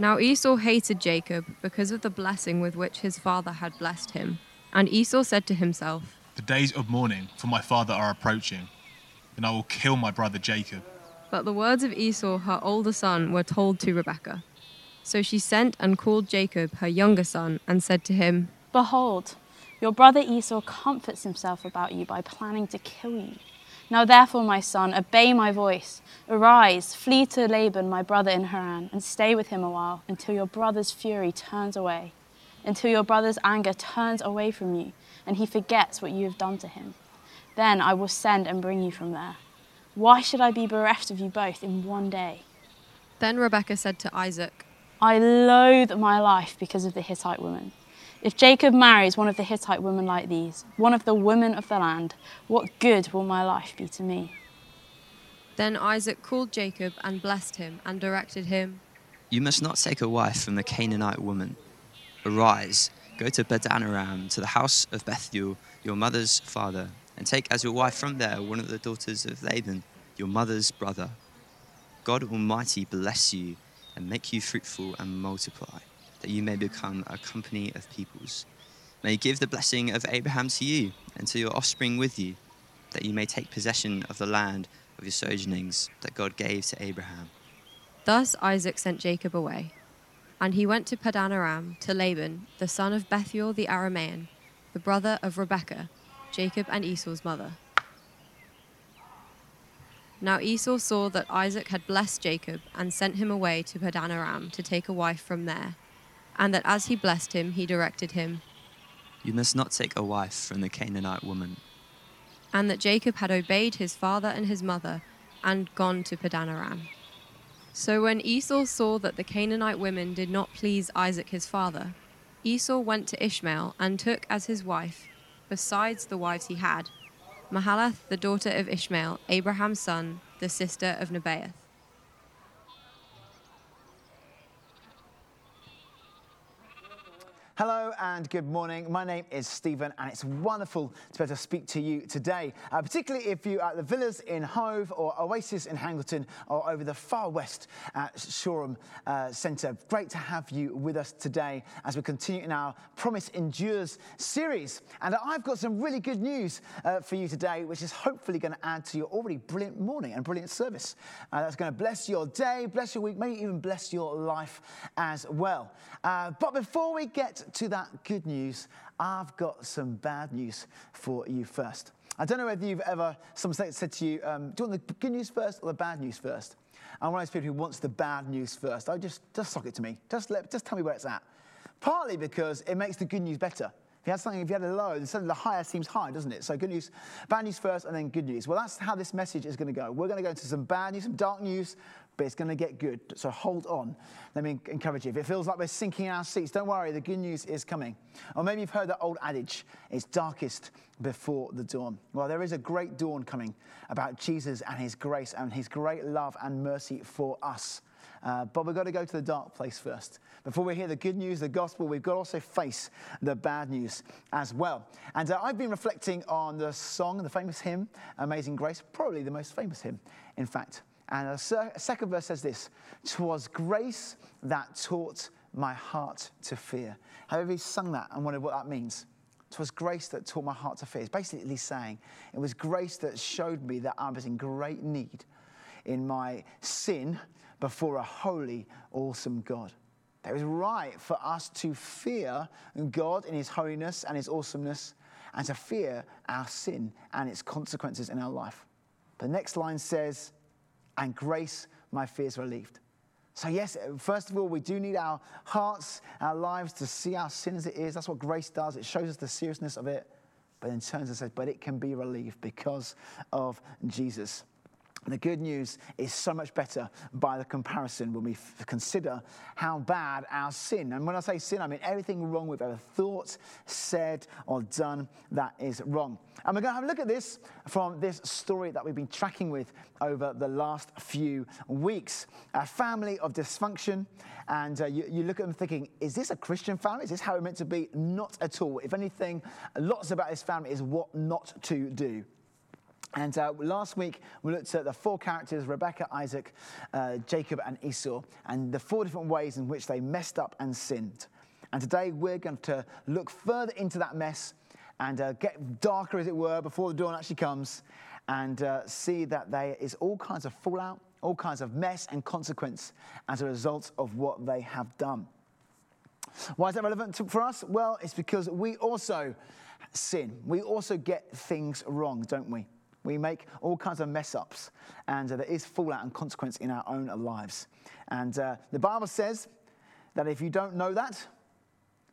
Now Esau hated Jacob because of the blessing with which his father had blessed him. And Esau said to himself, The days of mourning for my father are approaching, and I will kill my brother Jacob. But the words of Esau, her older son, were told to Rebekah. So she sent and called Jacob, her younger son, and said to him, Behold, your brother Esau comforts himself about you by planning to kill you. Now therefore, my son, obey my voice. Arise, flee to Laban, my brother in Haran, and stay with him a while until your brother's fury turns away, until your brother's anger turns away from you, and he forgets what you have done to him. Then I will send and bring you from there. Why should I be bereft of you both in one day? Then Rebekah said to Isaac, I loathe my life because of the Hittite woman. If Jacob marries one of the Hittite women like these, one of the women of the land, what good will my life be to me? Then Isaac called Jacob and blessed him and directed him, You must not take a wife from the Canaanite woman. Arise, go to Padan Aram, to the house of Bethuel, your mother's father, and take as your wife from there one of the daughters of Laban, your mother's brother. God Almighty bless you and make you fruitful and multiply, that you may become a company of peoples. May give the blessing of Abraham to you and to your offspring with you, that you may take possession of the land of your sojournings that God gave to Abraham. Thus Isaac sent Jacob away. And he went to Padan Aram to Laban, the son of Bethuel the Aramean, the brother of Rebekah, Jacob and Esau's mother. Now Esau saw that Isaac had blessed Jacob and sent him away to Padan Aram to take a wife from there, and that as he blessed him, he directed him, You must not take a wife from the Canaanite woman. and that Jacob had obeyed his father and his mother and gone to Padan Aram. So when Esau saw that the Canaanite women did not please Isaac his father, Esau went to Ishmael and took as his wife, besides the wives he had, Mahalath, the daughter of Ishmael, Abraham's son, the sister of Nebaioth. Hello and good morning. My name is Stephen, and it's wonderful to be able to speak to you today, uh, particularly if you're at the Villas in Hove or Oasis in Hangleton or over the far west at Shoreham uh, Centre. Great to have you with us today as we continue in our Promise Endures series. And I've got some really good news uh, for you today, which is hopefully going to add to your already brilliant morning and brilliant service. Uh, that's going to bless your day, bless your week, maybe even bless your life as well. Uh, but before we get to that good news, I've got some bad news for you first. I don't know whether you've ever, someone said to you, um, do you want the good news first or the bad news first? I'm one of those people who wants the bad news first. I just, just sock it to me. Just, let, just tell me where it's at. Partly because it makes the good news better. If you had something, if you had a low, then suddenly the higher seems high, doesn't it? So good news, bad news first, and then good news. Well, that's how this message is going to go. We're going to go into some bad news, some dark news, but it's going to get good. So hold on. Let me encourage you. If it feels like we're sinking in our seats, don't worry, the good news is coming. Or maybe you've heard that old adage, it's darkest before the dawn. Well, there is a great dawn coming about Jesus and his grace and his great love and mercy for us. Uh, but we've got to go to the dark place first. Before we hear the good news, the gospel, we've got to also face the bad news as well. And uh, I've been reflecting on the song, the famous hymn, Amazing Grace, probably the most famous hymn, in fact. And a, a second verse says this Twas grace that taught my heart to fear. Have you sung that and wondered what that means? Twas grace that taught my heart to fear. It's basically saying it was grace that showed me that I was in great need in my sin before a holy, awesome God. That it was right for us to fear God in His holiness and His awesomeness and to fear our sin and its consequences in our life. The next line says, and grace my fears relieved. So, yes, first of all, we do need our hearts, our lives to see our sin as it is. That's what grace does. It shows us the seriousness of it, but then turns and says, but it can be relieved because of Jesus. The good news is so much better by the comparison when we f- consider how bad our sin, and when I say sin, I mean everything wrong we've ever thought, said, or done that is wrong. And we're going to have a look at this from this story that we've been tracking with over the last few weeks. A family of dysfunction, and uh, you, you look at them thinking, is this a Christian family? Is this how it meant to be? Not at all. If anything, lots about this family is what not to do. And uh, last week, we looked at the four characters Rebecca, Isaac, uh, Jacob, and Esau, and the four different ways in which they messed up and sinned. And today, we're going to look further into that mess and uh, get darker, as it were, before the dawn actually comes, and uh, see that there is all kinds of fallout, all kinds of mess and consequence as a result of what they have done. Why is that relevant to, for us? Well, it's because we also sin. We also get things wrong, don't we? We make all kinds of mess ups, and uh, there is fallout and consequence in our own lives. And uh, the Bible says that if you don't know that,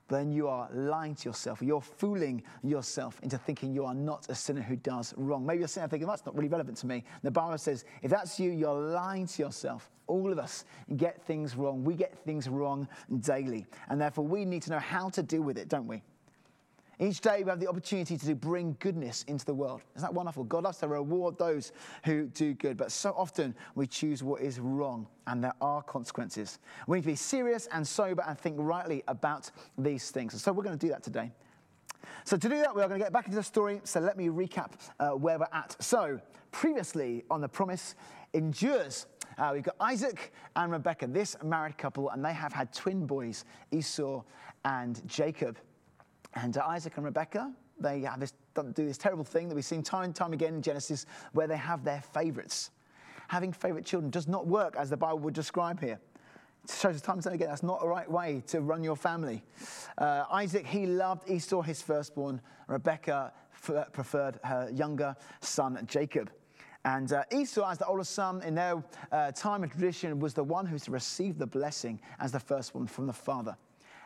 then you are lying to yourself. You're fooling yourself into thinking you are not a sinner who does wrong. Maybe you're sitting there thinking, that's not really relevant to me. The Bible says, if that's you, you're lying to yourself. All of us get things wrong. We get things wrong daily. And therefore, we need to know how to deal with it, don't we? Each day we have the opportunity to bring goodness into the world. Isn't that wonderful? God loves to reward those who do good, but so often we choose what is wrong, and there are consequences. We need to be serious and sober and think rightly about these things. And so we're going to do that today. So, to do that, we're going to get back into the story. So, let me recap uh, where we're at. So, previously on the promise endures. Uh, we've got Isaac and Rebecca, this married couple, and they have had twin boys, Esau and Jacob. And uh, Isaac and Rebecca, they have this, do this terrible thing that we've seen time and time again in Genesis where they have their favorites. Having favorite children does not work as the Bible would describe here. It shows time and time again that's not the right way to run your family. Uh, Isaac, he loved Esau, his firstborn. Rebecca f- preferred her younger son, Jacob. And uh, Esau, as the oldest son in their uh, time and tradition, was the one who's received the blessing as the firstborn from the father.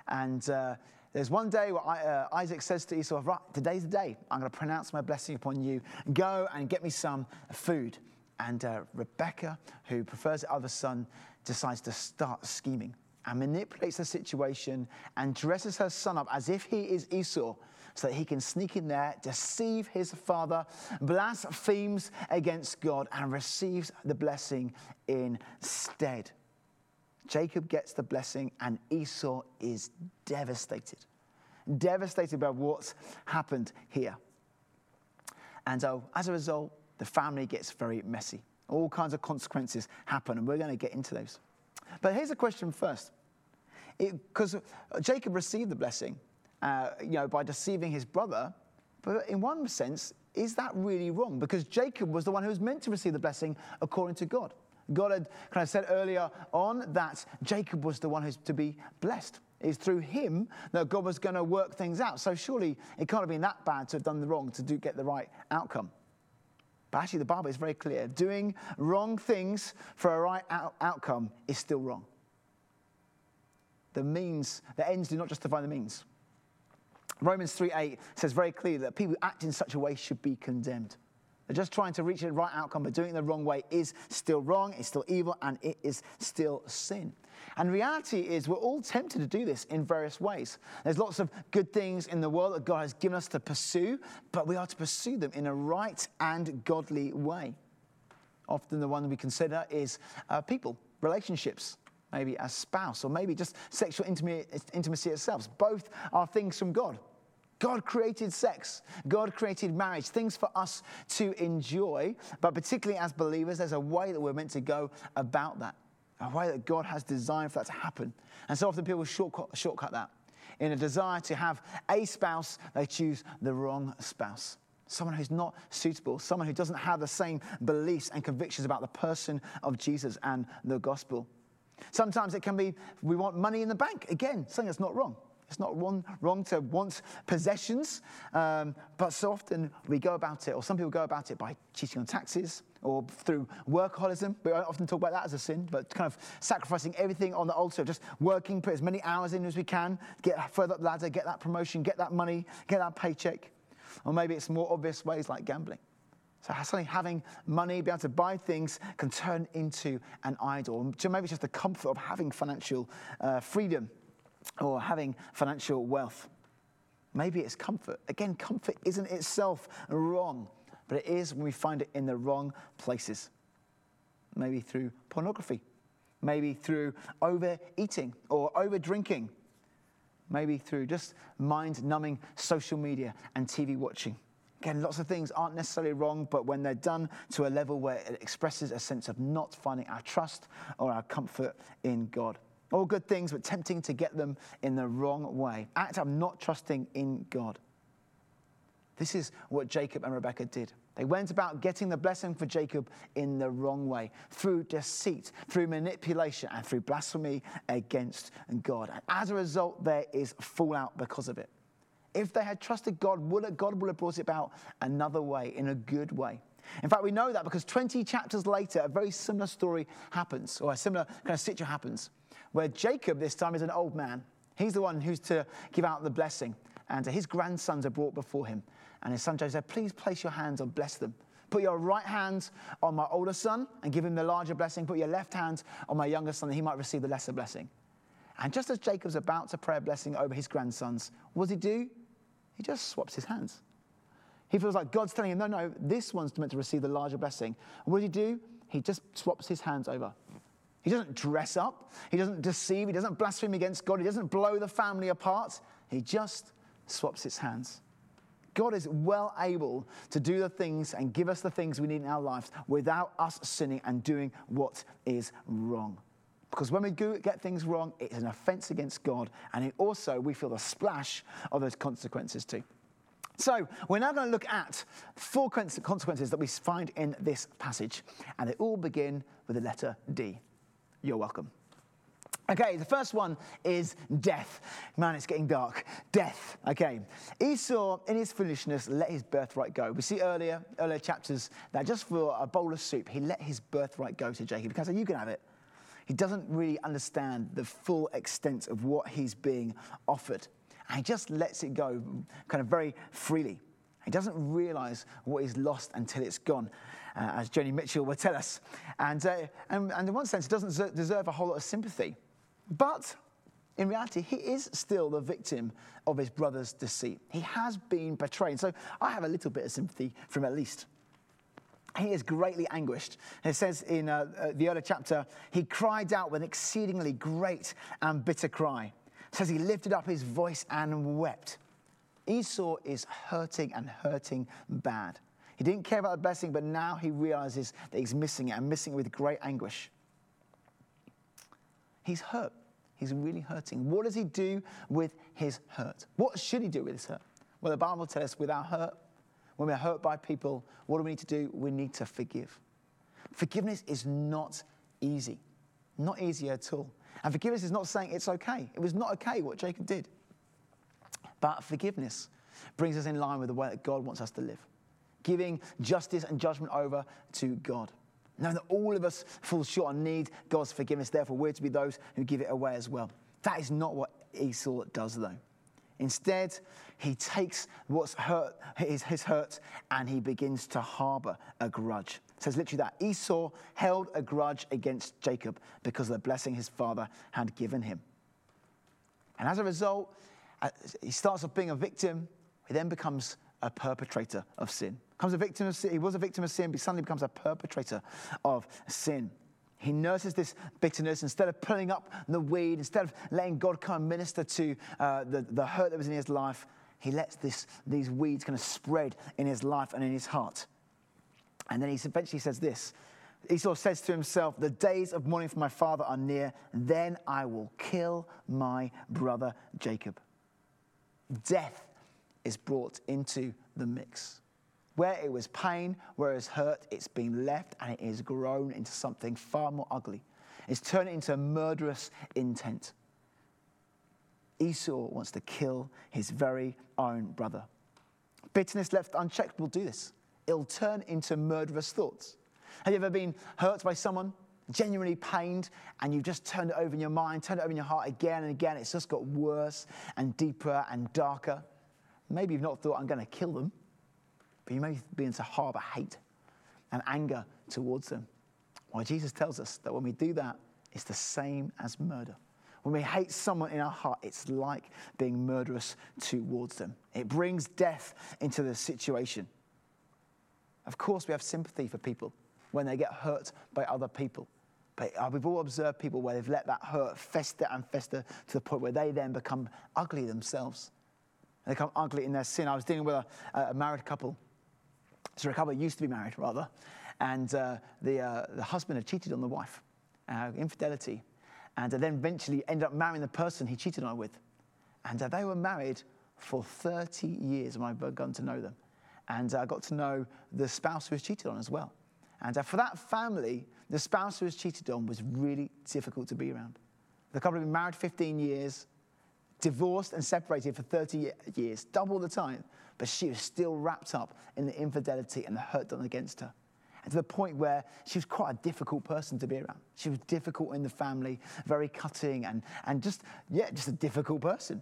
And uh, there's one day where I, uh, Isaac says to Esau, Right, today's the day. I'm going to pronounce my blessing upon you. Go and get me some food. And uh, Rebecca, who prefers the other son, decides to start scheming and manipulates the situation and dresses her son up as if he is Esau so that he can sneak in there, deceive his father, blasphemes against God, and receives the blessing instead. Jacob gets the blessing, and Esau is devastated. Devastated by what's happened here. And so, as a result, the family gets very messy. All kinds of consequences happen, and we're going to get into those. But here's a question first. Because Jacob received the blessing, uh, you know, by deceiving his brother, but in one sense, is that really wrong? Because Jacob was the one who was meant to receive the blessing according to God. God had kind of said earlier on that Jacob was the one who's to be blessed. It's through him that God was going to work things out. So surely it can't have been that bad to have done the wrong to do, get the right outcome. But actually, the Bible is very clear. Doing wrong things for a right out- outcome is still wrong. The means, the ends do not justify the means. Romans 3:8 says very clearly that people who act in such a way should be condemned. Just trying to reach the right outcome, but doing it the wrong way is still wrong, it's still evil, and it is still sin. And reality is, we're all tempted to do this in various ways. There's lots of good things in the world that God has given us to pursue, but we are to pursue them in a right and godly way. Often the one we consider is uh, people, relationships, maybe a spouse, or maybe just sexual intimacy itself. Both are things from God. God created sex, God created marriage, things for us to enjoy, but particularly as believers, there's a way that we're meant to go about that, a way that God has designed for that to happen. And so often people shortcut, shortcut that. In a desire to have a spouse, they choose the wrong spouse. Someone who's not suitable, someone who doesn't have the same beliefs and convictions about the person of Jesus and the gospel. Sometimes it can be we want money in the bank. Again, something that's not wrong. It's not wrong, wrong to want possessions, um, but so often we go about it, or some people go about it by cheating on taxes or through workaholism. We often talk about that as a sin, but kind of sacrificing everything on the altar, just working, put as many hours in as we can, get further up the ladder, get that promotion, get that money, get that paycheck. Or maybe it's more obvious ways like gambling. So suddenly having money, be able to buy things, can turn into an idol. So maybe it's just the comfort of having financial uh, freedom or having financial wealth. Maybe it's comfort. Again, comfort isn't itself wrong, but it is when we find it in the wrong places. Maybe through pornography, maybe through overeating or over drinking, maybe through just mind numbing social media and TV watching. Again, lots of things aren't necessarily wrong, but when they're done to a level where it expresses a sense of not finding our trust or our comfort in God. All good things, but tempting to get them in the wrong way. Act of not trusting in God. This is what Jacob and Rebekah did. They went about getting the blessing for Jacob in the wrong way, through deceit, through manipulation, and through blasphemy against God. And as a result, there is fallout because of it. If they had trusted God, God would have brought it about another way, in a good way. In fact, we know that because 20 chapters later, a very similar story happens, or a similar kind of situation happens, where Jacob, this time, is an old man. He's the one who's to give out the blessing and his grandsons are brought before him. And his son Joseph said, Please place your hands and bless them. Put your right hand on my older son and give him the larger blessing. Put your left hand on my younger son, that he might receive the lesser blessing. And just as Jacob's about to pray a blessing over his grandsons, what does he do? He just swaps his hands. He feels like God's telling him, No, no, this one's meant to receive the larger blessing. And what does he do? He just swaps his hands over. He doesn't dress up. He doesn't deceive. He doesn't blaspheme against God. He doesn't blow the family apart. He just swaps its hands. God is well able to do the things and give us the things we need in our lives without us sinning and doing what is wrong. Because when we get things wrong, it's an offense against God, and it also we feel the splash of those consequences too. So, we're now going to look at four consequences that we find in this passage, and they all begin with the letter D. You're welcome. Okay, the first one is death. Man, it's getting dark. Death. Okay. Esau, in his foolishness, let his birthright go. We see earlier, earlier chapters that just for a bowl of soup, he let his birthright go to Jacob because you can have it. He doesn't really understand the full extent of what he's being offered. And he just lets it go kind of very freely. He doesn't realize what he's lost until it's gone, uh, as Joni Mitchell will tell us. And, uh, and, and in one sense, he doesn't deserve a whole lot of sympathy. But in reality, he is still the victim of his brother's deceit. He has been betrayed. So I have a little bit of sympathy from at least. He is greatly anguished. It says in uh, uh, the earlier chapter, he cried out with an exceedingly great and bitter cry. It says he lifted up his voice and wept. Esau is hurting and hurting bad. He didn't care about the blessing, but now he realizes that he's missing it and missing it with great anguish. He's hurt. He's really hurting. What does he do with his hurt? What should he do with his hurt? Well, the Bible tells us with our hurt, when we're hurt by people, what do we need to do? We need to forgive. Forgiveness is not easy, not easy at all. And forgiveness is not saying it's okay. It was not okay what Jacob did. But forgiveness brings us in line with the way that God wants us to live, giving justice and judgment over to God. Knowing that all of us fall short and need God's forgiveness, therefore, we're to be those who give it away as well. That is not what Esau does, though. Instead, he takes what's hurt, his, his hurt, and he begins to harbor a grudge. It says literally that Esau held a grudge against Jacob because of the blessing his father had given him. And as a result, he starts off being a victim, he then becomes a perpetrator of sin becomes a victim of sin. He was a victim of sin, but suddenly becomes a perpetrator of sin. He nurses this bitterness instead of pulling up the weed, instead of letting God come and minister to uh, the, the hurt that was in his life. He lets this, these weeds kind of spread in his life and in his heart. And then he eventually says this Esau says to himself, The days of mourning for my father are near, then I will kill my brother Jacob. Death is brought into the mix. Where it was pain, where it was hurt, it's been left and it is grown into something far more ugly. It's turned into murderous intent. Esau wants to kill his very own brother. Bitterness left unchecked will do this. It'll turn into murderous thoughts. Have you ever been hurt by someone, genuinely pained, and you've just turned it over in your mind, turned it over in your heart again and again? It's just got worse and deeper and darker. Maybe you've not thought, I'm going to kill them but you may begin to harbor hate and anger towards them. Why Jesus tells us that when we do that, it's the same as murder. When we hate someone in our heart, it's like being murderous towards them. It brings death into the situation. Of course, we have sympathy for people when they get hurt by other people. But uh, we've all observed people where they've let that hurt fester and fester to the point where they then become ugly themselves. They become ugly in their sin. I was dealing with a, a married couple So a couple used to be married, rather, and uh, the, uh, the husband had cheated on the wife, uh, infidelity, and then eventually ended up marrying the person he cheated on with. And uh, they were married for 30 years when I begun to know them. And I got to know the spouse who was cheated on as well. And uh, for that family, the spouse who was cheated on was really difficult to be around. The couple had been married 15 years, divorced and separated for 30 years, double the time, but she was still wrapped up in the infidelity and the hurt done against her. And to the point where she was quite a difficult person to be around. She was difficult in the family, very cutting, and, and just, yeah, just a difficult person.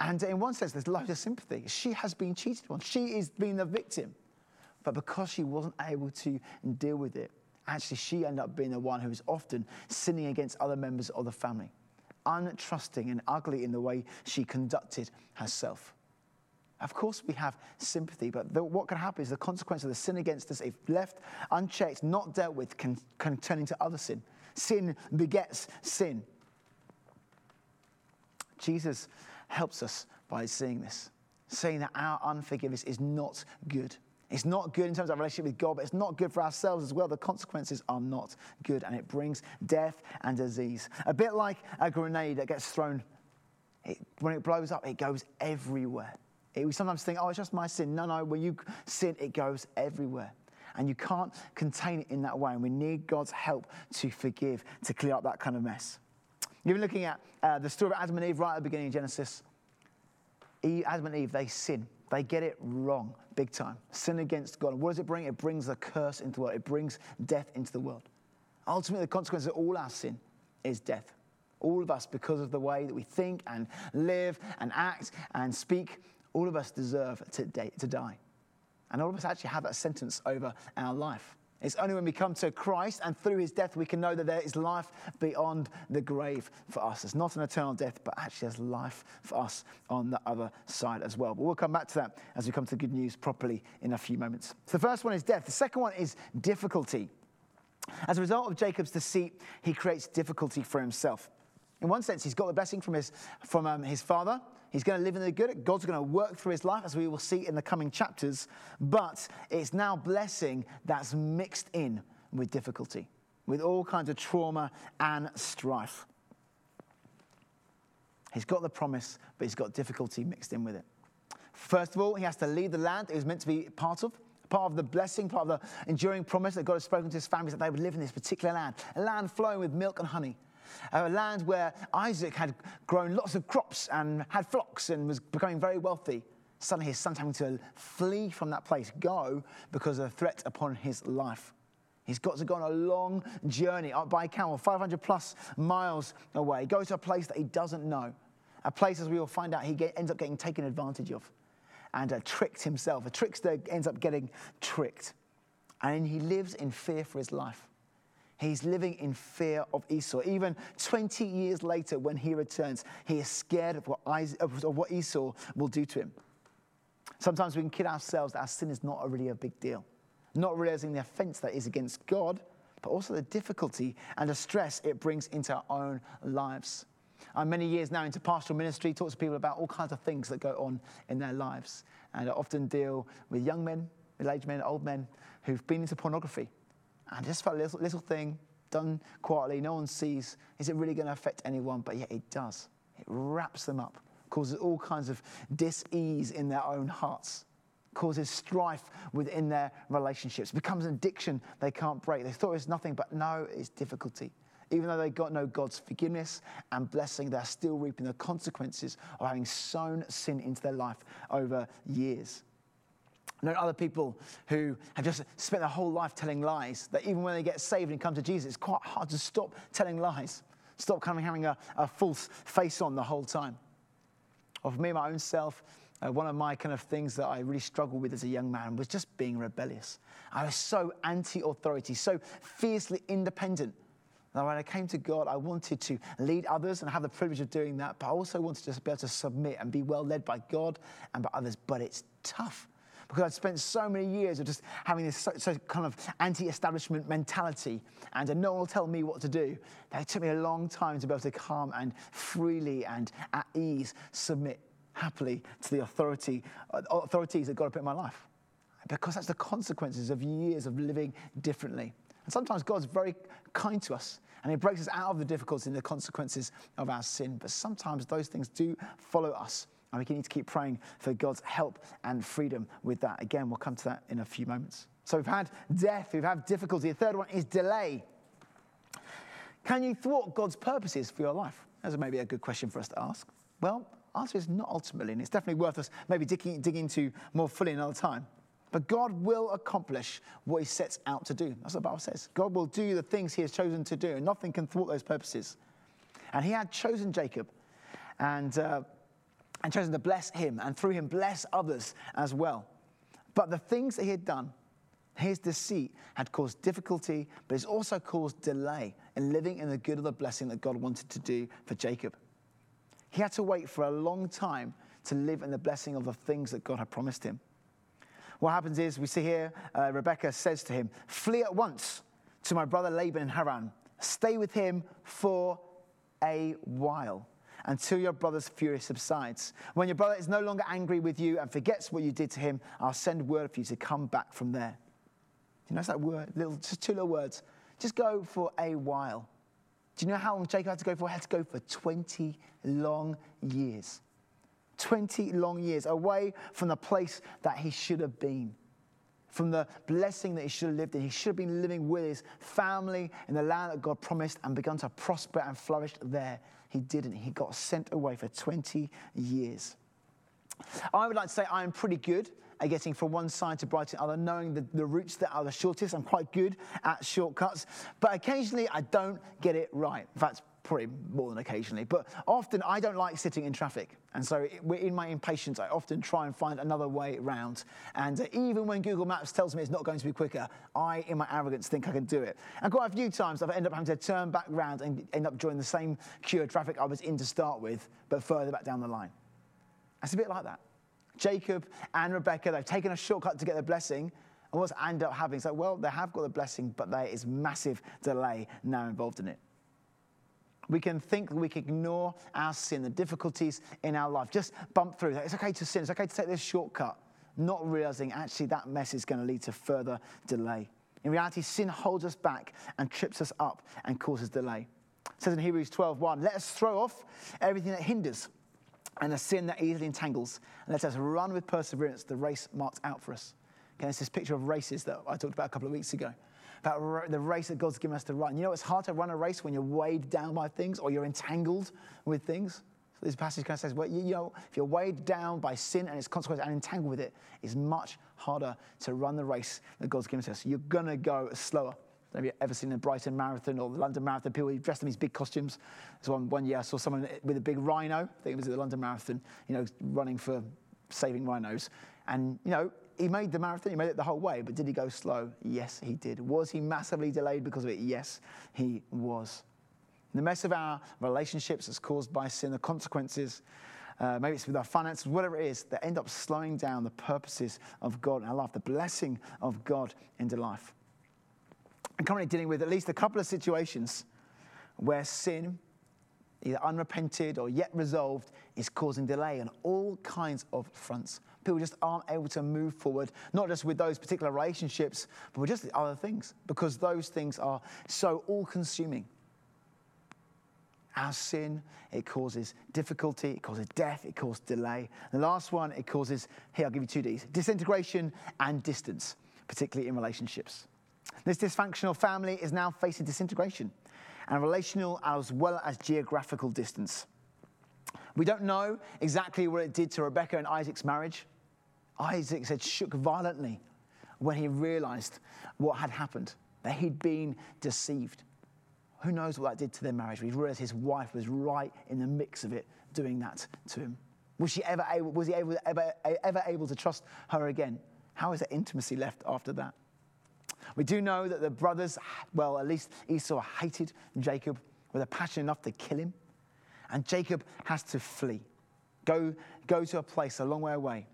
And in one sense, there's loads of sympathy. She has been cheated on, she is being the victim. But because she wasn't able to deal with it, actually, she ended up being the one who was often sinning against other members of the family, untrusting and ugly in the way she conducted herself. Of course, we have sympathy, but the, what can happen is the consequence of the sin against us, if left unchecked, not dealt with, can, can turn into other sin. Sin begets sin. Jesus helps us by seeing this, saying that our unforgiveness is not good. It's not good in terms of our relationship with God, but it's not good for ourselves as well. The consequences are not good, and it brings death and disease. A bit like a grenade that gets thrown, it, when it blows up, it goes everywhere. It, we sometimes think, oh, it's just my sin. No, no, when you sin, it goes everywhere. And you can't contain it in that way. And we need God's help to forgive, to clear up that kind of mess. You've been looking at uh, the story of Adam and Eve right at the beginning of Genesis. Eve, Adam and Eve, they sin. They get it wrong, big time. Sin against God. What does it bring? It brings a curse into the world, it brings death into the world. Ultimately, the consequence of all our sin is death. All of us, because of the way that we think and live and act and speak, all of us deserve to, to die. And all of us actually have that sentence over our life. It's only when we come to Christ and through his death we can know that there is life beyond the grave for us. It's not an eternal death, but actually there's life for us on the other side as well. But we'll come back to that as we come to the good news properly in a few moments. So the first one is death, the second one is difficulty. As a result of Jacob's deceit, he creates difficulty for himself. In one sense, he's got the blessing from his, from, um, his father. He's going to live in the good. God's going to work through his life, as we will see in the coming chapters. But it's now blessing that's mixed in with difficulty, with all kinds of trauma and strife. He's got the promise, but he's got difficulty mixed in with it. First of all, he has to leave the land he was meant to be part of. Part of the blessing, part of the enduring promise that God has spoken to his family is that they would live in this particular land, a land flowing with milk and honey a land where Isaac had grown lots of crops and had flocks and was becoming very wealthy. Suddenly, his son's having to flee from that place, go because of a threat upon his life. He's got to go on a long journey up by camel, 500 plus miles away, go to a place that he doesn't know, a place, as we will find out, he get, ends up getting taken advantage of and uh, tricked himself. A trickster ends up getting tricked. And he lives in fear for his life. He's living in fear of Esau. Even 20 years later, when he returns, he is scared of what, of what Esau will do to him. Sometimes we can kid ourselves that our sin is not really a big deal, not realizing the offense that is against God, but also the difficulty and the stress it brings into our own lives. I'm many years now into pastoral ministry, talk to people about all kinds of things that go on in their lives. And I often deal with young men, middle aged men, old men who've been into pornography and just for a little, little thing done quietly, no one sees, is it really going to affect anyone? But yet it does. It wraps them up, causes all kinds of dis-ease in their own hearts, causes strife within their relationships, becomes an addiction they can't break. They thought it was nothing, but no, it's difficulty. Even though they got no God's forgiveness and blessing, they're still reaping the consequences of having sown sin into their life over years know other people who have just spent their whole life telling lies, that even when they get saved and come to Jesus, it's quite hard to stop telling lies, stop kind of having a, a false face on the whole time. For me, my own self, uh, one of my kind of things that I really struggled with as a young man was just being rebellious. I was so anti authority, so fiercely independent. That when I came to God, I wanted to lead others and have the privilege of doing that, but I also wanted to be able to submit and be well led by God and by others. But it's tough because I'd spent so many years of just having this so, so kind of anti-establishment mentality, and uh, no one will tell me what to do. That it took me a long time to be able to calm and freely and at ease submit happily to the authority, uh, authorities that God had put in my life. because that's the consequences of years of living differently. And sometimes God's very kind to us and He breaks us out of the difficulties and the consequences of our sin. But sometimes those things do follow us. And we need to keep praying for God's help and freedom with that. Again, we'll come to that in a few moments. So we've had death, we've had difficulty. The third one is delay. Can you thwart God's purposes for your life? That's maybe a good question for us to ask. Well, answer is not ultimately, and it's definitely worth us maybe digging, digging into more fully another time. But God will accomplish what He sets out to do. That's what the Bible says. God will do the things He has chosen to do, and nothing can thwart those purposes. And He had chosen Jacob and, uh, and chosen to bless him, and through him bless others as well. But the things that he had done, his deceit had caused difficulty, but it's also caused delay in living in the good of the blessing that God wanted to do for Jacob. He had to wait for a long time to live in the blessing of the things that God had promised him. What happens is, we see here, uh, Rebecca says to him, Flee at once to my brother Laban in Haran. Stay with him for a while until your brother's fury subsides. When your brother is no longer angry with you and forgets what you did to him, I'll send word for you to come back from there. You know, that word, little, just two little words. Just go for a while. Do you know how long Jacob had to go for? He had to go for 20 long years. 20 long years away from the place that he should have been, from the blessing that he should have lived in. He should have been living with his family in the land that God promised and begun to prosper and flourish there. He didn't. He got sent away for 20 years. I would like to say I am pretty good at getting from one side to Brighton other, knowing the, the routes that are the shortest. I'm quite good at shortcuts, but occasionally I don't get it right. In fact, probably more than occasionally, but often I don't like sitting in traffic. And so, in my impatience, I often try and find another way around. And uh, even when Google Maps tells me it's not going to be quicker, I, in my arrogance, think I can do it. And quite a few times I've ended up having to turn back around and end up joining the same queue of traffic I was in to start with, but further back down the line. It's a bit like that. Jacob and Rebecca, they've taken a shortcut to get the blessing. And what's end up having? So, well, they have got the blessing, but there is massive delay now involved in it. We can think we can ignore our sin, the difficulties in our life, just bump through. It's okay to sin, it's okay to take this shortcut, not realizing actually that mess is going to lead to further delay. In reality, sin holds us back and trips us up and causes delay. It says in Hebrews 12:1, let us throw off everything that hinders and the sin that easily entangles, and let us run with perseverance the race marked out for us. Okay, it's this picture of races that I talked about a couple of weeks ago about the race that God's given us to run. You know, it's hard to run a race when you're weighed down by things or you're entangled with things. So this passage kind of says, well, you know, if you're weighed down by sin and its consequences and entangled with it, it's much harder to run the race that God's given to us. You're going to go slower. Have you ever seen the Brighton Marathon or the London Marathon? People dressed in these big costumes. So one, one year I saw someone with a big rhino. I think it was at the London Marathon, you know, running for saving rhinos. And, you know, he made the marathon, he made it the whole way, but did he go slow? Yes, he did. Was he massively delayed because of it? Yes, he was. The mess of our relationships is caused by sin, the consequences, uh, maybe it's with our finances, whatever it is, that end up slowing down the purposes of God in our life, the blessing of God into life. I'm currently dealing with at least a couple of situations where sin either unrepented or yet resolved, is causing delay on all kinds of fronts. People just aren't able to move forward, not just with those particular relationships, but with just other things, because those things are so all consuming. Our sin, it causes difficulty, it causes death, it causes delay. The last one, it causes, here, I'll give you two Ds disintegration and distance, particularly in relationships. This dysfunctional family is now facing disintegration and relational as well as geographical distance. We don't know exactly what it did to Rebecca and Isaac's marriage. Isaac said shook violently when he realized what had happened, that he'd been deceived. Who knows what that did to their marriage? He realized his wife was right in the mix of it, doing that to him. Was, she ever able, was he able, ever, ever able to trust her again? How is that intimacy left after that? We do know that the brothers, well, at least Esau hated Jacob with a passion enough to kill him. And Jacob has to flee, go, go to a place a long way away.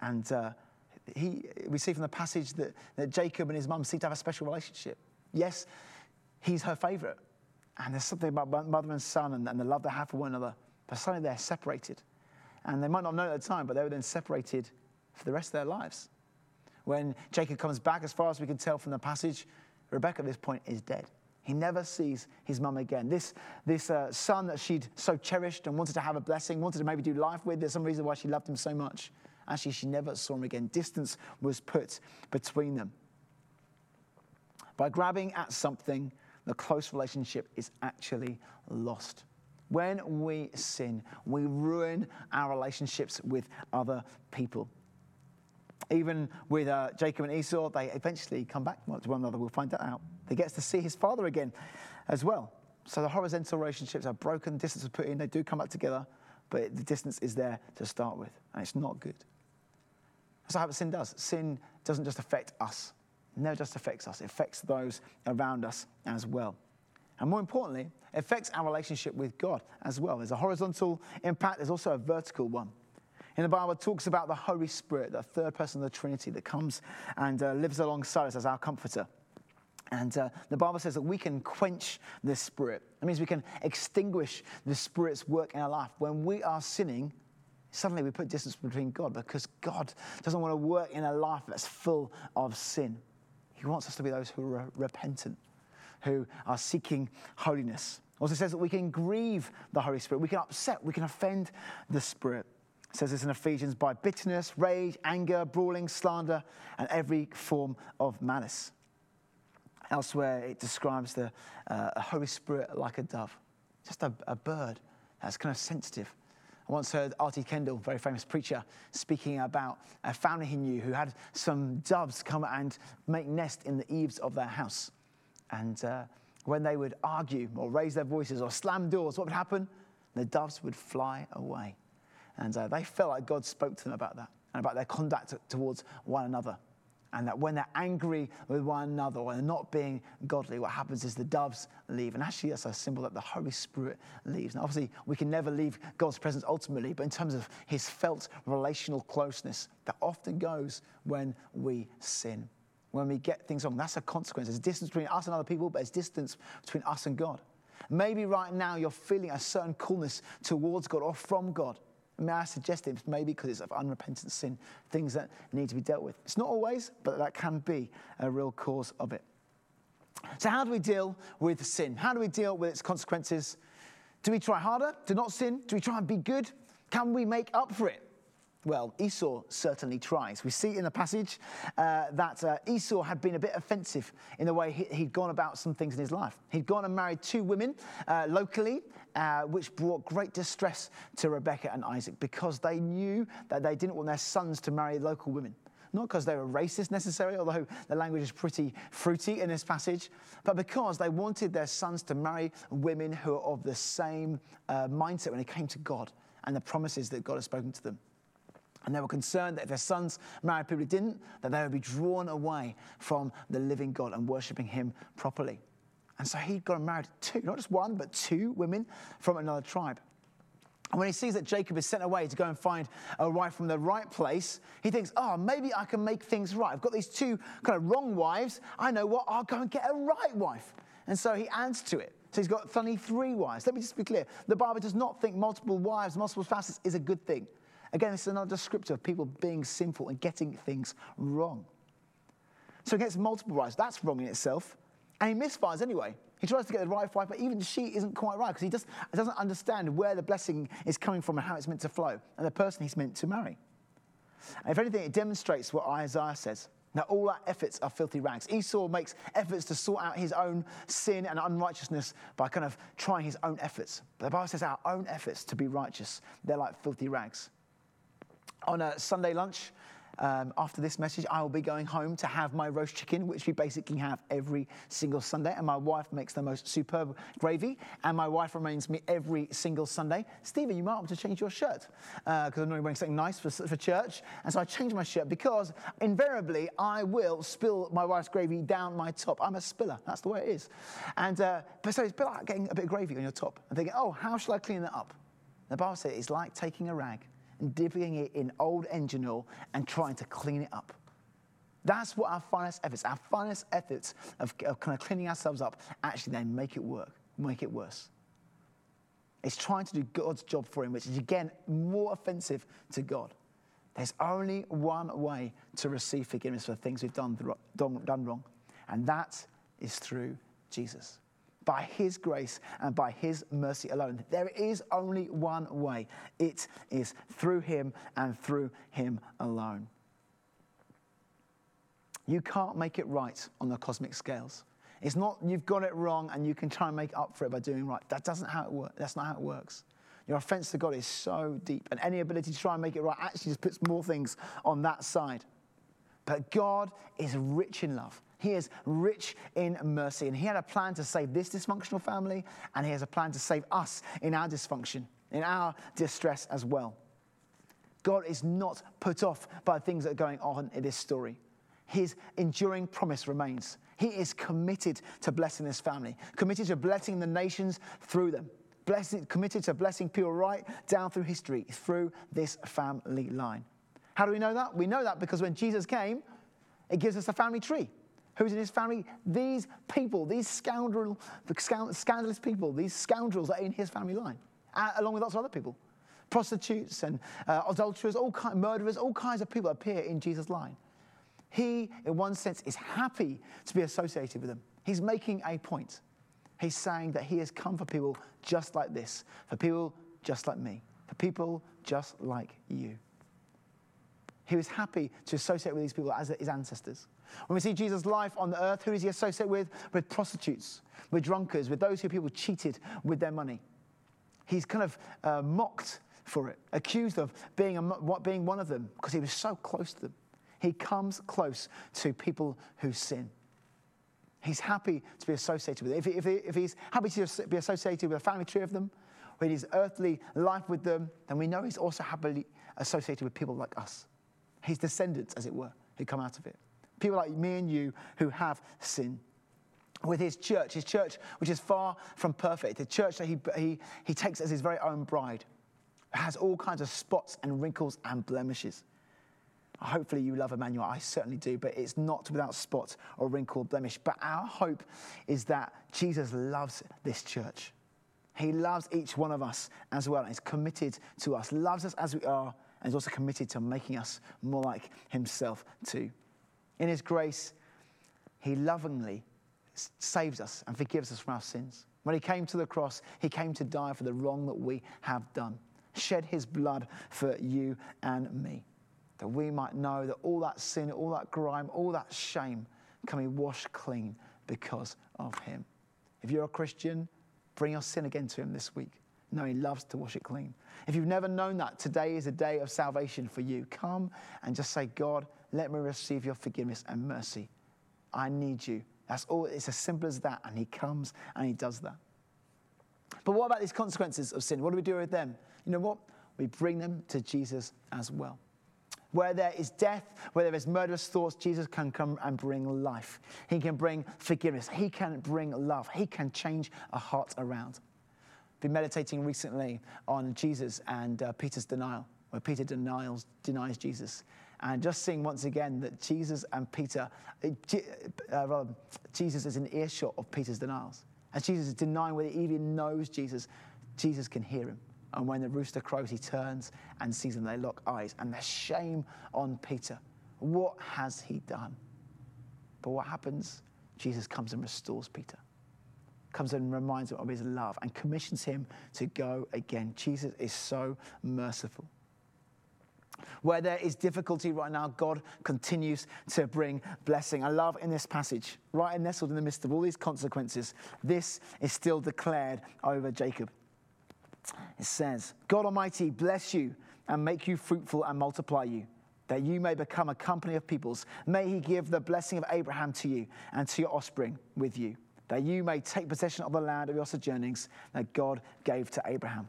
And uh, he, we see from the passage that, that Jacob and his mum seem to have a special relationship. Yes, he's her favorite. And there's something about mother and son and, and the love they have for one another. But suddenly they're separated. And they might not know at the time, but they were then separated for the rest of their lives. When Jacob comes back, as far as we can tell from the passage, Rebecca at this point is dead. He never sees his mum again. This, this uh, son that she'd so cherished and wanted to have a blessing, wanted to maybe do life with, there's some reason why she loved him so much. Actually, she never saw him again. Distance was put between them. By grabbing at something, the close relationship is actually lost. When we sin, we ruin our relationships with other people. Even with uh, Jacob and Esau, they eventually come back to one another. We'll find that out. He gets to see his father again as well. So the horizontal relationships are broken, distance is put in, they do come back together, but the distance is there to start with, and it's not good. That's how sin does. Sin doesn't just affect us, it never just affects us, it affects those around us as well. And more importantly, it affects our relationship with God as well. There's a horizontal impact, there's also a vertical one. In the Bible, it talks about the Holy Spirit, the third person of the Trinity that comes and uh, lives alongside us as our comforter. And uh, the Bible says that we can quench the Spirit. That means we can extinguish the Spirit's work in our life. When we are sinning, suddenly we put distance between God because God doesn't want to work in a life that's full of sin. He wants us to be those who are repentant, who are seeking holiness. Also says that we can grieve the Holy Spirit, we can upset, we can offend the Spirit. It says this in Ephesians by bitterness, rage, anger, brawling, slander, and every form of malice. Elsewhere, it describes the uh, Holy Spirit like a dove, just a, a bird that's kind of sensitive. I once heard R.T. Kendall, very famous preacher, speaking about a family he knew who had some doves come and make nest in the eaves of their house. And uh, when they would argue or raise their voices or slam doors, what would happen? The doves would fly away. And uh, they felt like God spoke to them about that and about their conduct towards one another. And that when they're angry with one another or they're not being godly, what happens is the doves leave. And actually, that's a symbol that the Holy Spirit leaves. Now, obviously, we can never leave God's presence ultimately, but in terms of his felt relational closeness, that often goes when we sin, when we get things wrong. That's a consequence. There's distance between us and other people, but there's distance between us and God. Maybe right now you're feeling a certain coolness towards God or from God. May I suggest it maybe because it's of unrepentant sin, things that need to be dealt with. It's not always, but that can be a real cause of it. So, how do we deal with sin? How do we deal with its consequences? Do we try harder to not sin? Do we try and be good? Can we make up for it? Well, Esau certainly tries. We see in the passage uh, that uh, Esau had been a bit offensive in the way he, had gone about some things in his life. He'd gone and married two women uh, locally, uh, which brought great distress to Rebekah and Isaac because they knew that they didn't want their sons to marry local women. Not because they were racist necessarily, although the language is pretty fruity in this passage, but because they wanted their sons to marry women who are of the same uh, mindset when it came to God and the promises that God has spoken to them. And they were concerned that if their sons married people who didn't, that they would be drawn away from the living God and worshipping Him properly. And so he got married two, not just one, but two women from another tribe. And when he sees that Jacob is sent away to go and find a wife from the right place, he thinks, oh, maybe I can make things right. I've got these two kind of wrong wives. I know what, I'll go and get a right wife. And so he adds to it. So he's got only three wives. Let me just be clear. The Bible does not think multiple wives, multiple spouses is a good thing. Again, this is another descriptor of people being sinful and getting things wrong. So he gets multiple wives. That's wrong in itself. And he misfires anyway. He tries to get the right wife, but even she isn't quite right because he just doesn't understand where the blessing is coming from and how it's meant to flow and the person he's meant to marry. And if anything, it demonstrates what Isaiah says that all our efforts are filthy rags. Esau makes efforts to sort out his own sin and unrighteousness by kind of trying his own efforts. But the Bible says our own efforts to be righteous, they're like filthy rags on a Sunday lunch. Um, after this message, I will be going home to have my roast chicken, which we basically have every single Sunday. And my wife makes the most superb gravy, and my wife reminds me every single Sunday, Stephen, you might want to change your shirt because uh, I'm normally wearing something nice for, for church. And so I change my shirt because invariably I will spill my wife's gravy down my top. I'm a spiller, that's the way it is. And uh, but so it's a bit like getting a bit of gravy on your top and thinking, oh, how shall I clean that up? And The Bible says it's like taking a rag and dipping it in old engine oil and trying to clean it up. That's what our finest efforts, our finest efforts of, of kind of cleaning ourselves up, actually then make it work, make it worse. It's trying to do God's job for him, which is again more offensive to God. There's only one way to receive forgiveness for the things we've done, done, done wrong, and that is through Jesus. By His grace and by His mercy alone. There is only one way. It is through Him and through Him alone. You can't make it right on the cosmic scales. It's not you've got it wrong and you can try and make up for it by doing right. That doesn't how it work. That's not how it works. Your offense to God is so deep, and any ability to try and make it right actually just puts more things on that side. But God is rich in love. He is rich in mercy. And He had a plan to save this dysfunctional family, and He has a plan to save us in our dysfunction, in our distress as well. God is not put off by things that are going on in this story. His enduring promise remains. He is committed to blessing this family, committed to blessing the nations through them, blessing, committed to blessing people right down through history through this family line. How do we know that? We know that because when Jesus came, it gives us a family tree. Who's in his family? These people, these scoundrel, scandalous people, these scoundrels are in his family line, along with lots of other people. Prostitutes and uh, adulterers, all kind, murderers, all kinds of people appear in Jesus' line. He, in one sense, is happy to be associated with them. He's making a point. He's saying that he has come for people just like this, for people just like me, for people just like you. He was happy to associate with these people as his ancestors. When we see Jesus' life on the earth, who does he associate with? With prostitutes, with drunkards, with those who people cheated with their money. He's kind of uh, mocked for it, accused of being, a, being one of them because he was so close to them. He comes close to people who sin. He's happy to be associated with them. If, if, if he's happy to be associated with a family tree of them, with his earthly life with them, then we know he's also happily associated with people like us. His descendants, as it were, who come out of it. People like me and you who have sin. With his church, his church, which is far from perfect, the church that he, he, he takes as his very own bride, has all kinds of spots and wrinkles and blemishes. Hopefully, you love Emmanuel. I certainly do, but it's not without spot or wrinkle or blemish. But our hope is that Jesus loves this church. He loves each one of us as well, is committed to us, loves us as we are, and also committed to making us more like Himself too. In His grace, He lovingly saves us and forgives us from our sins. When He came to the cross, He came to die for the wrong that we have done, shed His blood for you and me that we might know that all that sin, all that grime, all that shame can be washed clean because of Him. If you're a Christian, bring your sin again to Him this week. No, He loves to wash it clean. If you've never known that, today is a day of salvation for you. Come and just say, God, let me receive your forgiveness and mercy. I need you. That's all. It's as simple as that. And He comes and He does that. But what about these consequences of sin? What do we do with them? You know what? We bring them to Jesus as well. Where there is death, where there is murderous thoughts, Jesus can come and bring life. He can bring forgiveness. He can bring love. He can change a heart around. Been meditating recently on Jesus and uh, Peter's denial, where Peter denials, denies Jesus. And just seeing once again that Jesus and Peter, uh, rather, Jesus is in earshot of Peter's denials. As Jesus is denying whether he even knows Jesus, Jesus can hear him. And when the rooster crows, he turns and sees them. They lock eyes. And there's shame on Peter. What has he done? But what happens? Jesus comes and restores Peter, comes and reminds him of his love and commissions him to go again. Jesus is so merciful. Where there is difficulty right now, God continues to bring blessing. I love in this passage, right and nestled in the midst of all these consequences, this is still declared over Jacob. It says, God Almighty bless you and make you fruitful and multiply you, that you may become a company of peoples. May he give the blessing of Abraham to you and to your offspring with you, that you may take possession of the land of your sojournings that God gave to Abraham.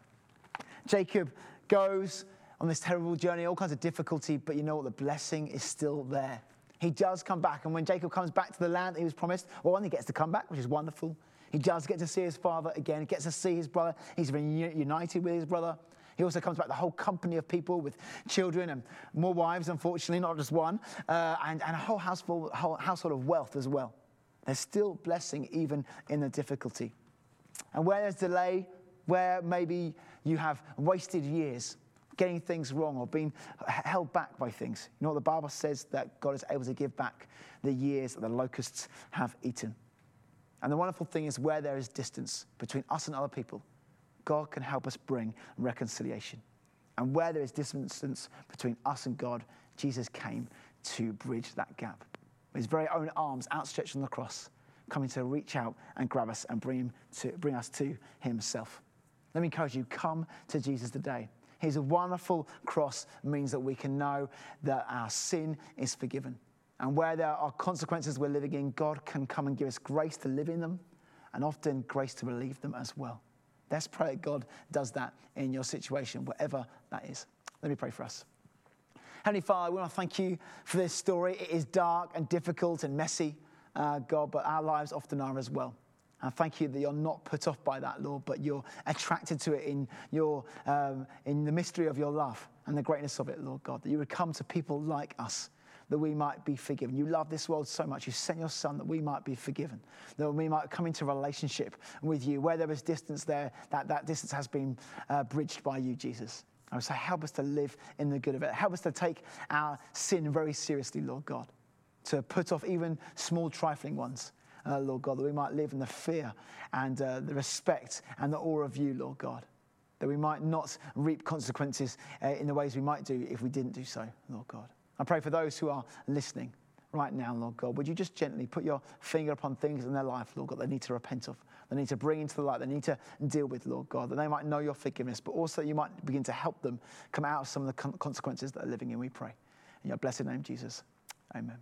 Jacob goes on this terrible journey, all kinds of difficulty, but you know what? The blessing is still there. He does come back, and when Jacob comes back to the land that he was promised, well, when he gets to come back, which is wonderful. He does get to see his father again. He gets to see his brother. he's reunited with his brother. He also comes back the whole company of people with children and more wives, unfortunately, not just one, uh, and, and a whole household, whole household of wealth as well. There's still blessing even in the difficulty. And where there's delay, where maybe you have wasted years, getting things wrong or being held back by things. You know what the Bible says that God is able to give back the years that the locusts have eaten. And the wonderful thing is, where there is distance between us and other people, God can help us bring reconciliation. And where there is distance between us and God, Jesus came to bridge that gap. His very own arms outstretched on the cross, coming to reach out and grab us and bring, to, bring us to Himself. Let me encourage you come to Jesus today. His wonderful cross means that we can know that our sin is forgiven. And where there are consequences we're living in, God can come and give us grace to live in them and often grace to relieve them as well. Let's pray that God does that in your situation, whatever that is. Let me pray for us. Heavenly Father, we want to thank you for this story. It is dark and difficult and messy, uh, God, but our lives often are as well. And thank you that you're not put off by that, Lord, but you're attracted to it in, your, um, in the mystery of your love and the greatness of it, Lord God. That you would come to people like us that we might be forgiven. You love this world so much, you sent your Son that we might be forgiven, that we might come into relationship with you. Where there is distance there, that, that distance has been uh, bridged by you, Jesus. I would say, help us to live in the good of it. Help us to take our sin very seriously, Lord God, to put off even small, trifling ones. Uh, Lord God, that we might live in the fear and uh, the respect and the awe of you, Lord God, that we might not reap consequences uh, in the ways we might do if we didn't do so, Lord God. I pray for those who are listening right now, Lord God. Would you just gently put your finger upon things in their life, Lord God, they need to repent of, they need to bring into the light, they need to deal with, Lord God, that they might know your forgiveness, but also you might begin to help them come out of some of the consequences that they're living in, we pray. In your blessed name, Jesus. Amen.